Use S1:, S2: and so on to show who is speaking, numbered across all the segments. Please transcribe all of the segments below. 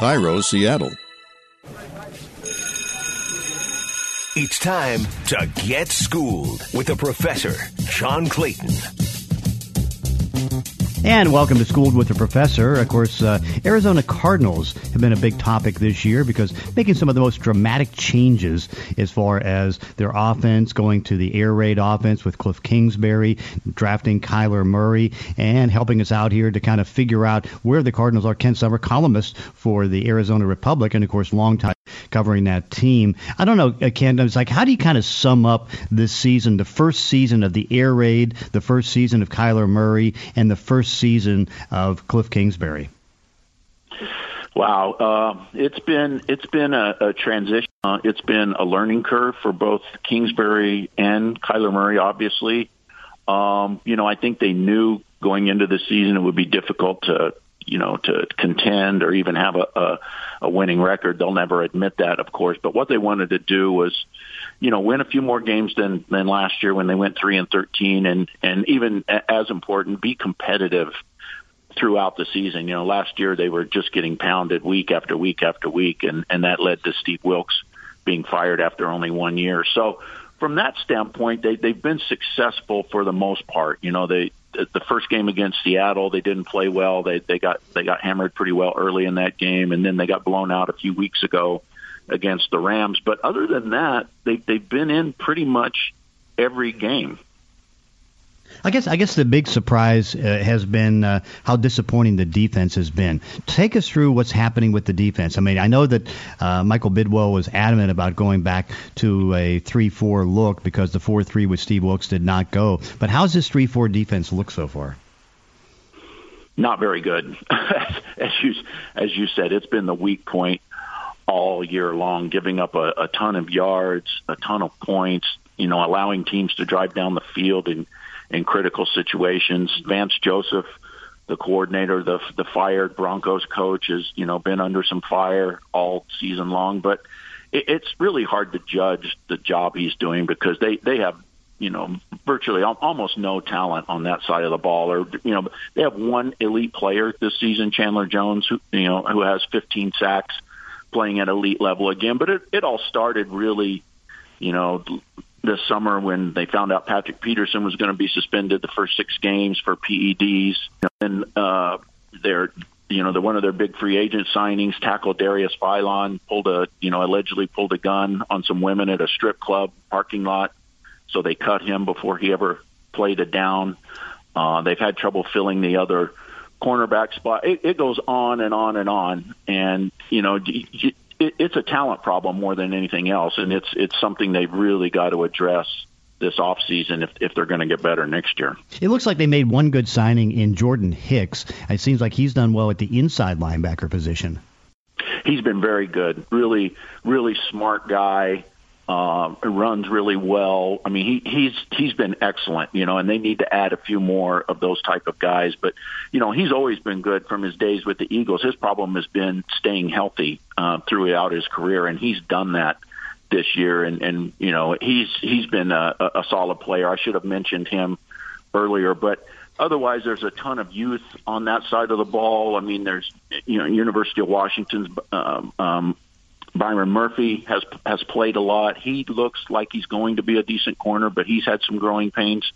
S1: KIRO, Seattle.
S2: It's time to get schooled with the professor, John Clayton.
S3: And welcome to Schooled with the Professor. Of course, uh, Arizona Cardinals have been a big topic this year because making some of the most dramatic changes as far as their offense, going to the air raid offense with Kliff Kingsbury, drafting Kyler Murray, and helping us out here to kind of figure out where the Cardinals are. Kent Somers, columnist for the Arizona Republic, and of course, long time covering that team. I don't know, uh, Ken, it's like, how do you kind of sum up this season, the first season of the air raid, the first season of Kyler Murray, and the first season of Kliff Kingsbury?
S4: Wow, uh, it's been it's been a, a transition. Uh, it's been a learning curve for both Kingsbury and Kyler Murray. Obviously, um, you know I think they knew going into the season it would be difficult to you know to contend or even have a, a, a winning record. They'll never admit that, of course. But what they wanted to do was, you know, win a few more games than than last year when they went three and thirteen, and and even as important, be competitive throughout the season. You know, last year they were just getting pounded week after week after week, and and that led to Steve Wilks being fired after only one year. So from that standpoint, they they've been successful for the most part. You know, they the first game against Seattle, they didn't play well. They they got they got hammered pretty well early in that game, and then they got blown out a few weeks ago against the Rams. But other than that, they they've been in pretty much every game.
S3: I guess I guess the big surprise uh, has been uh, how disappointing the defense has been. Take us through what's happening with the defense. I mean, I know that uh, Michael Bidwill was adamant about going back to a three-four look because the four-three with Steve Wilks did not go. But how's this three-four defense look so far?
S4: Not very good, as you as you said. It's been the weak point all year long, giving up a, a ton of yards, a ton of points. You know, allowing teams to drive down the field and in critical situations. Vance Joseph, the coordinator, the the fired Broncos coach, has you know been under some fire all season long. But it, it's really hard to judge the job he's doing because they they have you know virtually almost no talent on that side of the ball. Or you know they have one elite player this season, Chandler Jones, who you know who has 15 sacks, playing at elite level again. But it it all started really you know, this summer when they found out Patrick Peterson was going to be suspended the first six games for PEDs. And uh, they're, you know, the one of their big free agent signings, tackle Darius Philon, pulled a, you know, allegedly pulled a gun on some women at a strip club parking lot. So they cut him before he ever played a down. Uh, they've had trouble filling the other cornerback spot. It, it goes on and on and on. And, you know, it, it's a talent problem more than anything else, and it's it's something they've really got to address this offseason if, if they're going to get better next year.
S3: It looks like they made one good signing in Jordan Hicks. It seems like he's done well at the inside linebacker position.
S4: He's been very good. Really, really smart guy uh, runs really well. I mean, he, he's he's been excellent, you know, and they need to add a few more of those type of guys. But you know, he's always been good from his days with the Eagles. His problem has been staying healthy uh, throughout his career, and he's done that this year. And and you know, he's he's been a, a solid player. I should have mentioned him earlier, but otherwise there's a ton of youth on that side of the ball. I mean, there's you know University of Washington's um, um, Byron Murphy has has played a lot. He looks like he's going to be a decent corner, but he's had some growing pains.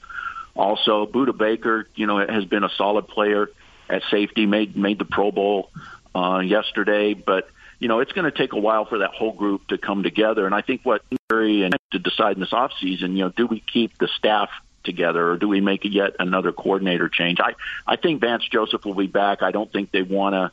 S4: Also, Budda Baker, you know, has been a solid player at safety. made made the Pro Bowl uh, yesterday, but you know, it's going to take a while for that whole group to come together. And I think what Barry and to decide in this offseason, you know, do we keep the staff together or do we make yet another coordinator change? I I think Vance Joseph will be back. I don't think they want to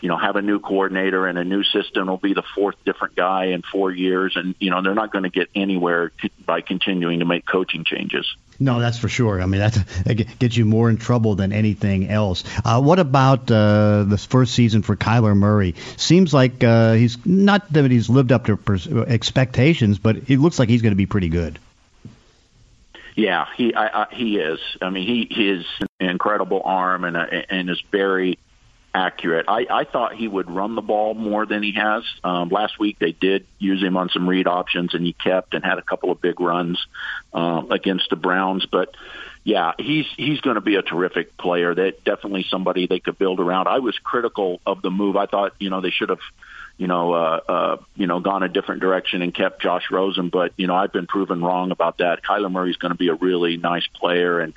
S4: you know, have a new coordinator and a new system will be the fourth different guy in four years. And, you know, they're not going to get anywhere by continuing to make coaching changes.
S3: No, that's for sure. I mean, that gets you more in trouble than anything else. Uh, what about uh, this first season for Kyler Murray? Seems like uh, he's not that he's lived up to pers- expectations, but it looks like he's going to be pretty good.
S4: Yeah, he I, I, he is. I mean, he, he is an incredible arm and and is very accurate. I, I thought he would run the ball more than he has. Um, last week they did use him on some read options, and he kept and had a couple of big runs uh, against the Browns. But yeah, he's he's going to be a terrific player. That definitely somebody they could build around. I was critical of the move. I thought you know they should have you know, uh, uh, you know, gone a different direction and kept Josh Rosen. But you know, I've been proven wrong about that. Kyler Murray's going to be a really nice player, and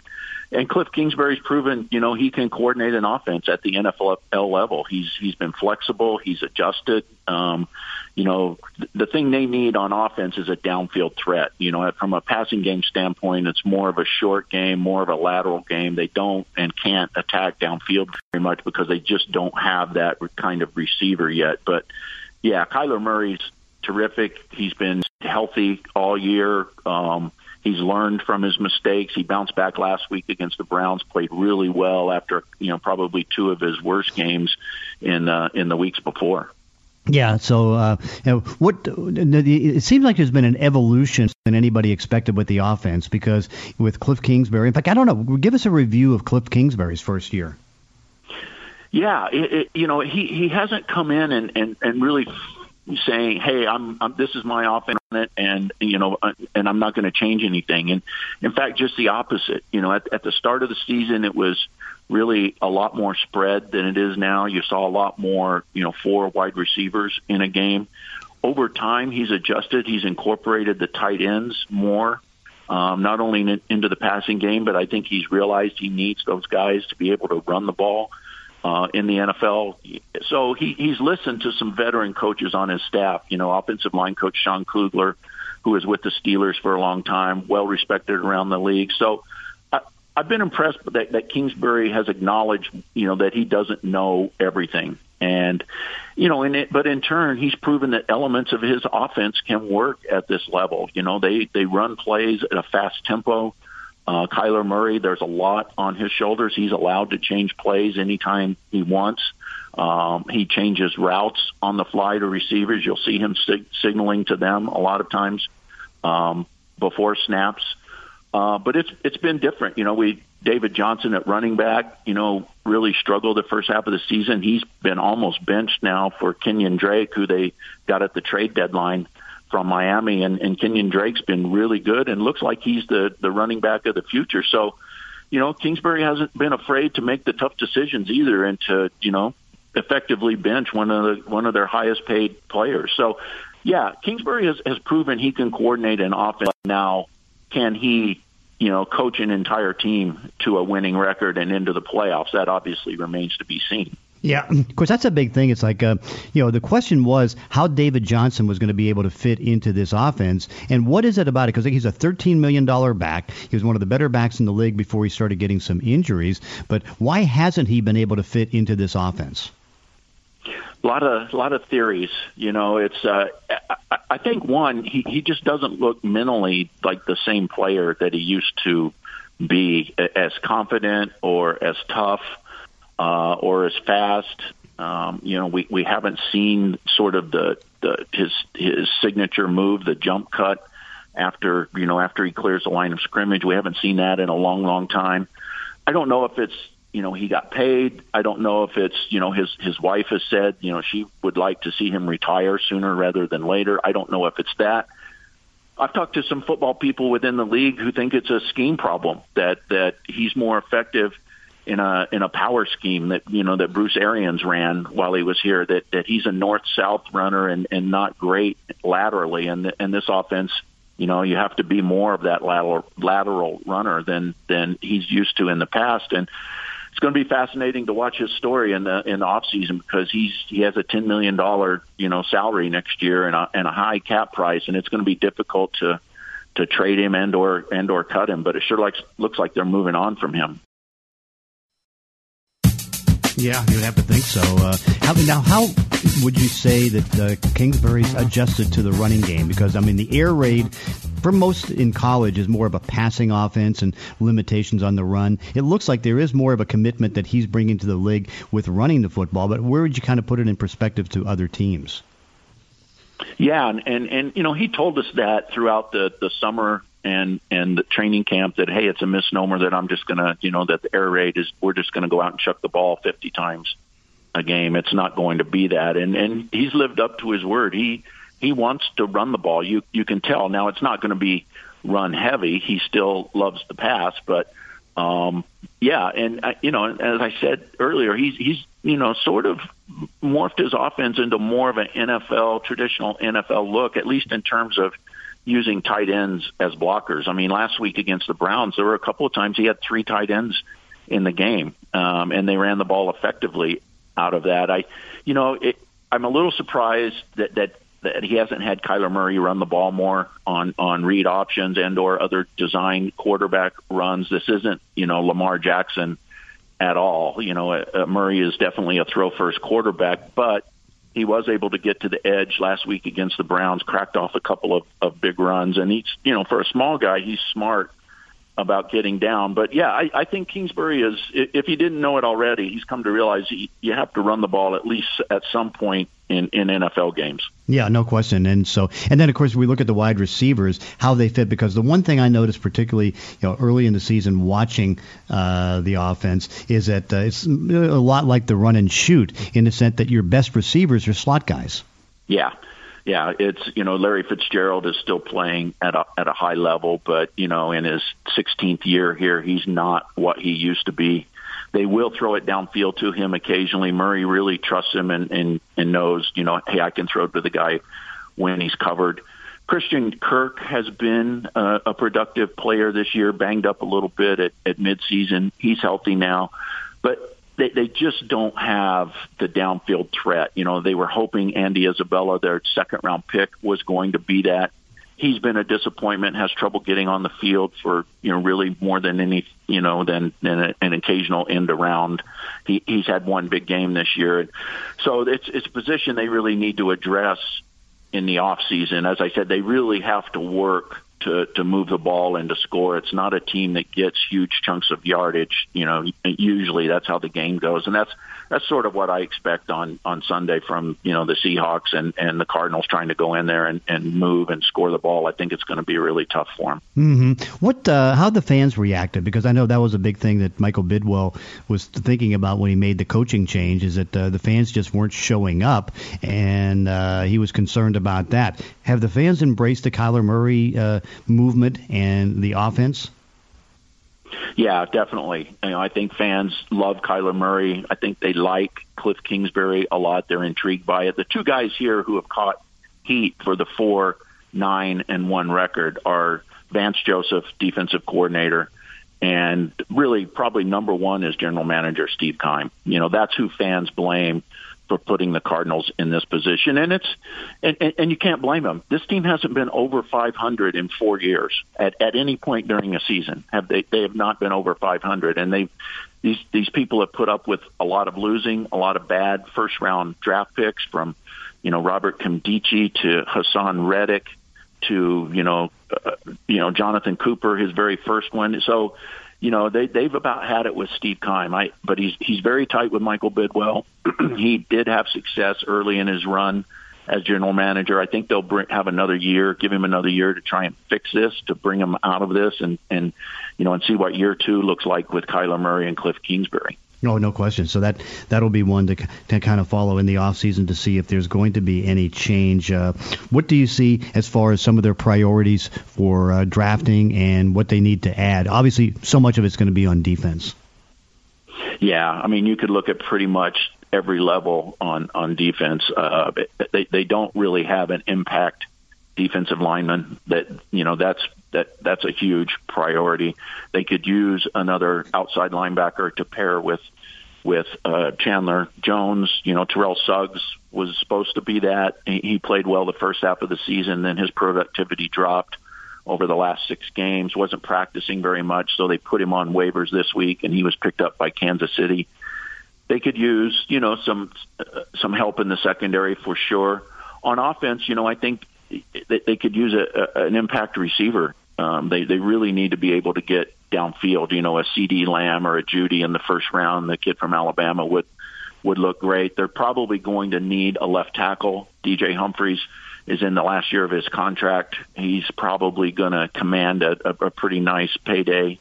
S4: and Kliff Kingsbury's proven, you know, he can coordinate an offense at the NFL level. He's he's been flexible. He's adjusted. Um, you know, the thing they need on offense is a downfield threat. You know, from a passing game standpoint, it's more of a short game, more of a lateral game. They don't and can't attack downfield very much because they just don't have that kind of receiver yet. But yeah, Kyler Murray's terrific. He's been healthy all year. Um, he's learned from his mistakes. He bounced back last week against the Browns, played really well after you know probably two of his worst games in uh, in the weeks before.
S3: Yeah. So, uh, you know, what it seems like there's been an evolution than anybody expected with the offense because with Kliff Kingsbury. In fact, I don't know. Give us a review of Kliff Kingsbury's first year.
S4: Yeah, it, it, you know, he he hasn't come in and and and really saying, "Hey, I'm, I'm this is my offense and you know, uh, and I'm not going to change anything." And in fact, just the opposite. You know, at, at the start of the season, it was really a lot more spread than it is now. You saw a lot more, you know, four wide receivers in a game. Over time, he's adjusted. He's incorporated the tight ends more, um, not only in, into the passing game, but I think he's realized he needs those guys to be able to run the ball uh, in the NFL. So he, he's listened to some veteran coaches on his staff. You know, offensive line coach Sean Kugler, who was with the Steelers for a long time, well respected around the league. So I, I've been impressed that, that Kingsbury has acknowledged, you know, that he doesn't know everything. And, you know, in it, but in turn, he's proven that elements of his offense can work at this level. You know, they, they run plays at a fast tempo. Kyler Murray, there's a lot on his shoulders. He's allowed to change plays anytime he wants. Um, he changes routes on the fly to receivers. You'll see him sig- signaling to them a lot of times um, before snaps. Uh, but it's it's been different. You know, we David Johnson at running back, you know, really struggled the first half of the season. He's been almost benched now for Kenyan Drake, who they got at the trade deadline from Miami, and, and Kenyan Drake's been really good and looks like he's the the running back of the future. So, you know, Kingsbury hasn't been afraid to make the tough decisions either, and to you know effectively bench one of the one of their highest paid players. So, yeah, Kingsbury has, has proven he can coordinate an offense. Now, can he? You know, coach an entire team to a winning record and into the playoffs. That obviously remains to be seen.
S3: Yeah, of course, that's a big thing. It's like, uh, you know, the question was how David Johnson was going to be able to fit into this offense, and what is it about it? Because he's a $13 million back. He was one of the better backs in the league before he started getting some injuries. But why hasn't he been able to fit into this offense?
S4: A lot of a lot of theories. You know, it's. Uh, I, I think one, he he just doesn't look mentally like the same player that he used to be, as confident or as tough uh, or as fast. Um, you know, we, we haven't seen sort of the, the his his signature move, the jump cut after you know after he clears the line of scrimmage. We haven't seen that in a long, long time. I don't know if it's you know he got paid. I don't know if it's you know his his wife has said you know she would like to see him retire sooner rather than later. I don't know if it's that. I've talked to some football people within the league who think it's a scheme problem that that he's more effective in a in a power scheme that you know that Bruce Arians ran while he was here. That that he's a north south runner and and not great laterally. And and this offense, you know, you have to be more of that lateral lateral runner than than he's used to in the past. And it's going to be fascinating to watch his story in the in the off season because he's he has a ten million dollar you know salary next year and a and a high cap price, and it's going to be difficult to to trade him and or and or cut him. But it sure likes looks like they're moving on from him.
S3: Yeah, you would have to think so. Uh, how, now, how would you say that uh, Kingsbury's adjusted to the running game? Because I mean, the air raid for most in college is more of a passing offense and limitations on the run. It looks like there is more of a commitment that he's bringing to the league with running the football. But where would you kind of put it in perspective to other teams?
S4: Yeah, and and, and you know he told us that throughout the the summer and and the training camp that hey, it's a misnomer that I'm just gonna you know that the air raid is we're just gonna go out and chuck the ball 50 times a game. It's not going to be that, and and he's lived up to his word. He he wants to run the ball. You you can tell now. It's not going to be run heavy. He still loves the pass, but Um, yeah, and uh, you know, as I said earlier, he's he's you know sort of morphed his offense into more of an NFL traditional NFL look, at least in terms of using tight ends as blockers. I mean, last week against the Browns, there were a couple of times he had three tight ends in the game, um, and they ran the ball effectively out of that. I, you know, it, I'm a little surprised that that that he hasn't had Kyler Murray run the ball more on on read options and or other design quarterback runs. This isn't you know Lamar Jackson at all. You know, uh, Murray is definitely a throw first quarterback, but he was able to get to the edge last week against the Browns, cracked off a couple of, of big runs, and he's you know for a small guy, he's smart about getting down. But yeah, I, I think Kingsbury is. If he didn't know it already, he's come to realize he, you have to run the ball at least at some point in, in NFL games.
S3: Yeah, no question. And so, and then of course we look at the wide receivers, how they fit. Because the one thing I noticed, particularly you know early in the season, watching uh, the offense, is that uh, it's a lot like the run and shoot in the sense that your best receivers are slot guys.
S4: Yeah yeah, it's you know Larry Fitzgerald is still playing at a at a high level, but you know in his 16th year here, he's not what he used to be. They will throw it downfield to him occasionally. Murray really trusts him and and, and knows you know hey I can throw to the guy when he's covered. Christian Kirk has been uh, a productive player this year, banged up a little bit at, at midseason. He's healthy now, but they, they just don't have the downfield threat. You know, they were hoping Andy Isabella, their second round pick, was going to be that. He's been a disappointment, has trouble getting on the field for, you know, really more than any, you know, than, than a, an occasional end around. He, he's had one big game this year. So it's, it's a position they really need to address in the off season. As I said, they really have to work to to move the ball and to score. It's not a team that gets huge chunks of yardage. You know, usually that's how the game goes, and that's that's sort of what I expect on on Sunday from you know the Seahawks and and the Cardinals trying to go in there and and move and score the ball. I think it's going to be really tough for them.
S3: Mm-hmm. What uh, how the fans reacted because I know that was a big thing that Michael Bidwill was thinking about when he made the coaching change is that uh, the fans just weren't showing up and uh, he was concerned about that. Have the fans embraced the Kyler Murray uh, movement and the offense?
S4: Yeah, definitely. You know, I think fans love Kyler Murray. I think they like Kliff Kingsbury a lot. They're intrigued by it. The two guys here who have caught heat for the four, nine, and one record are Vance Joseph, defensive coordinator, and really probably number one is general manager Steve Keim. You know, that's who fans blame for putting the Cardinals in this position, and it's and, and, and you can't blame them. This team hasn't been over 500 in four years at at any point during a season. Have they? They have not been over 500, and they these these people have put up with a lot of losing, a lot of bad first round draft picks from you know Robert Nkemdiche to Haason Reddick to you know uh, you know Jonathan Cooper, his very first one. So you know they they've about had it with Steve Keim. I but he's he's very tight with Michael Bidwill. he did have success early in his run as general manager. I think they'll bring, have another year, give him another year to try and fix this, to bring him out of this, and and you know and see what year two looks like with Kyler Murray and Kliff Kingsbury.
S3: No, no question. So that that'll be one to, to kind of follow in the off season to see if there's going to be any change. Uh, what do you see as far as some of their priorities for uh, drafting and what they need to add? Obviously, so much of it's going to be on defense.
S4: Yeah, I mean, you could look at pretty much every level on on defense. Uh, they they don't really have an impact defensive lineman. That you know that's that that's a huge priority. They could use another outside linebacker to pair with with uh, Chandler Jones. You know, Terrell Suggs was supposed to be that. He, played well the first half of the season, then his productivity dropped over the last six games. wasn't practicing very much, so they put him on waivers this week, and he was picked up by Kansas City. They could use, you know, some uh, some help in the secondary for sure. On offense, you know, I think they, they could use a, a, an impact receiver um, they they really need to be able to get downfield. You know, a CeeDee Lamb or a Jeudy in the first round, the kid from Alabama would would look great. They're probably going to need a left tackle. DJ Humphries is in the last year of his contract. He's probably going to command a, a, a pretty nice payday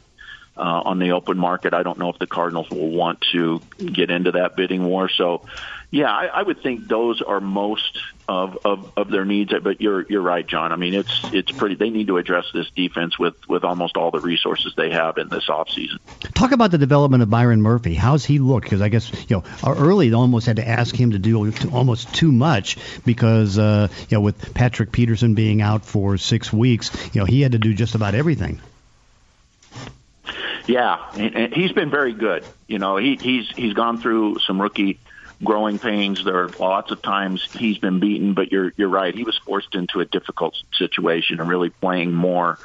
S4: uh, on the open market. I don't know if the Cardinals will want to get into that bidding war. So, yeah, I, I would think those are most of, of, of their needs. But you're you're right, John. I mean, it's it's pretty. They need to address this defense with with almost all the resources they have in this offseason.
S3: Talk about the development of Byron Murphy. How's he looked? Because I guess you know early they almost had to ask him to do almost too much because uh, you know with Patrick Peterson being out for six weeks, you know he had to do just about everything.
S4: Yeah, and he's been very good. You know, he, he's he's gone through some rookie growing pains. There are lots of times he's been beaten, but you're you're right. He was forced into a difficult situation and really playing more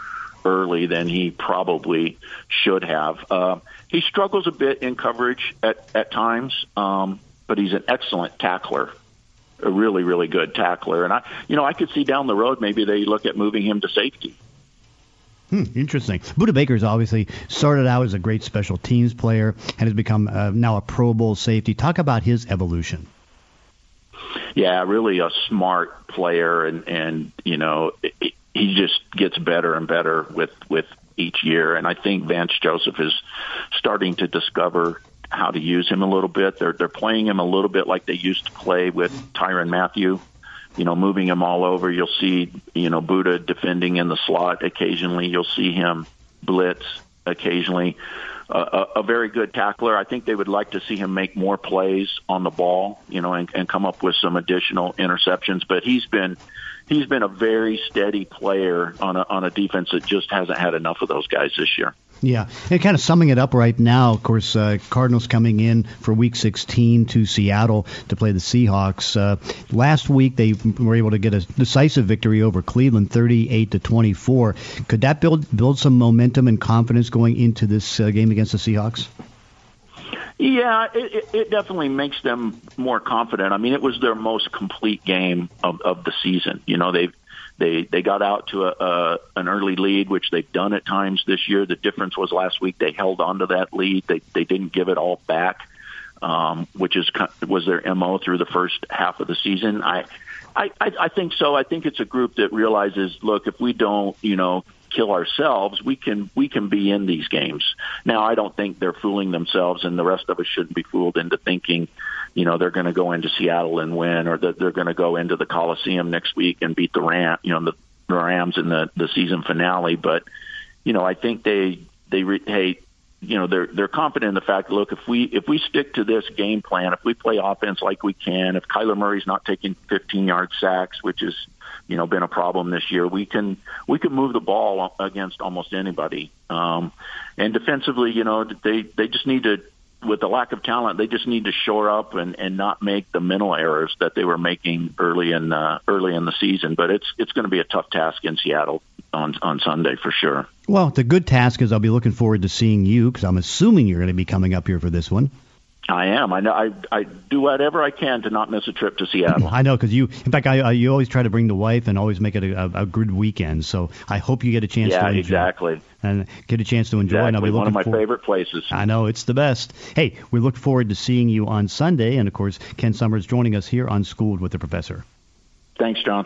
S4: early than he probably should have. Uh, he struggles a bit in coverage at at times, um, but he's an excellent tackler. A really, really good tackler, and I, you know, I could see down the road maybe they look at moving him to safety.
S3: Hmm, interesting. Budda Baker's obviously started out as a great special teams player and has become uh, now a Pro Bowl safety. Talk about his evolution.
S4: Yeah, really a smart player, and and you know he just gets better and better with with each year. And I think Vance Joseph is starting to discover how to use him a little bit. They're they're playing him a little bit like they used to play with Tyrann Mathieu you know, moving him all over. You'll see, you know, Budda defending in the slot occasionally. You'll see him blitz occasionally. Uh, a, a very good tackler. I think they would like to see him make more plays on the ball, you know, and, and come up with some additional interceptions. But he's been he's been a very steady player on a on a defense that just hasn't had enough of those guys this year.
S3: Yeah, and kind of summing it up right now, of course, uh, Cardinals coming in for Week 16 to Seattle to play the Seahawks. Uh, last week they were able to get a decisive victory over Cleveland, 38 to 24. Could that build build some momentum and confidence going into this uh, game against the Seahawks?
S4: Yeah, it, it definitely makes them more confident. I mean, it was their most complete game of, of the season. You know, they've they they got out to a, a an early lead, which they've done at times this year. The difference was last week they held on to that lead. They they didn't give it all back, um, which is was their mo through the first half of the season. I, I I think so. I think it's a group that realizes, look, if we don't, you know, kill ourselves, we can we can be in these games. Now, I don't think they're fooling themselves, and the rest of us shouldn't be fooled into thinking you know they're going to go into Seattle and win, or that they're going to go into the Coliseum next week and beat the Ram, you know, the, Rams in the the season finale. But you know, I think they they re- hey, you know, they're they're confident in the fact. Look, if we if we stick to this game plan, if we play offense like we can, if Kyler Murray's not taking 15 yard sacks, which is you know been a problem this year, we can we can move the ball against almost anybody. Um, and defensively, you know, they they just need to with the lack of talent, they just need to shore up and, and not make the mental errors that they were making early in uh, early in the season. But it's it's going to be a tough task in Seattle on on Sunday for sure.
S3: Well, the good task is I'll be looking forward to seeing you because I'm assuming you're going to be coming up here for this one.
S4: I am. I know. I I do whatever I can to not miss a trip to Seattle.
S3: I know because you, in fact, I, I, you always try to bring the wife and always make it a, a, a good weekend. So I hope you get a chance.
S4: Yeah,
S3: to enjoy,
S4: exactly.
S3: And get a chance to enjoy.
S4: Exactly.
S3: And I'll be
S4: One of my
S3: for-
S4: favorite places.
S3: I know it's the best. Hey, we look forward to seeing you on Sunday, and of course, Kent Somers joining us here on Schooled with the Professor.
S4: Thanks, John.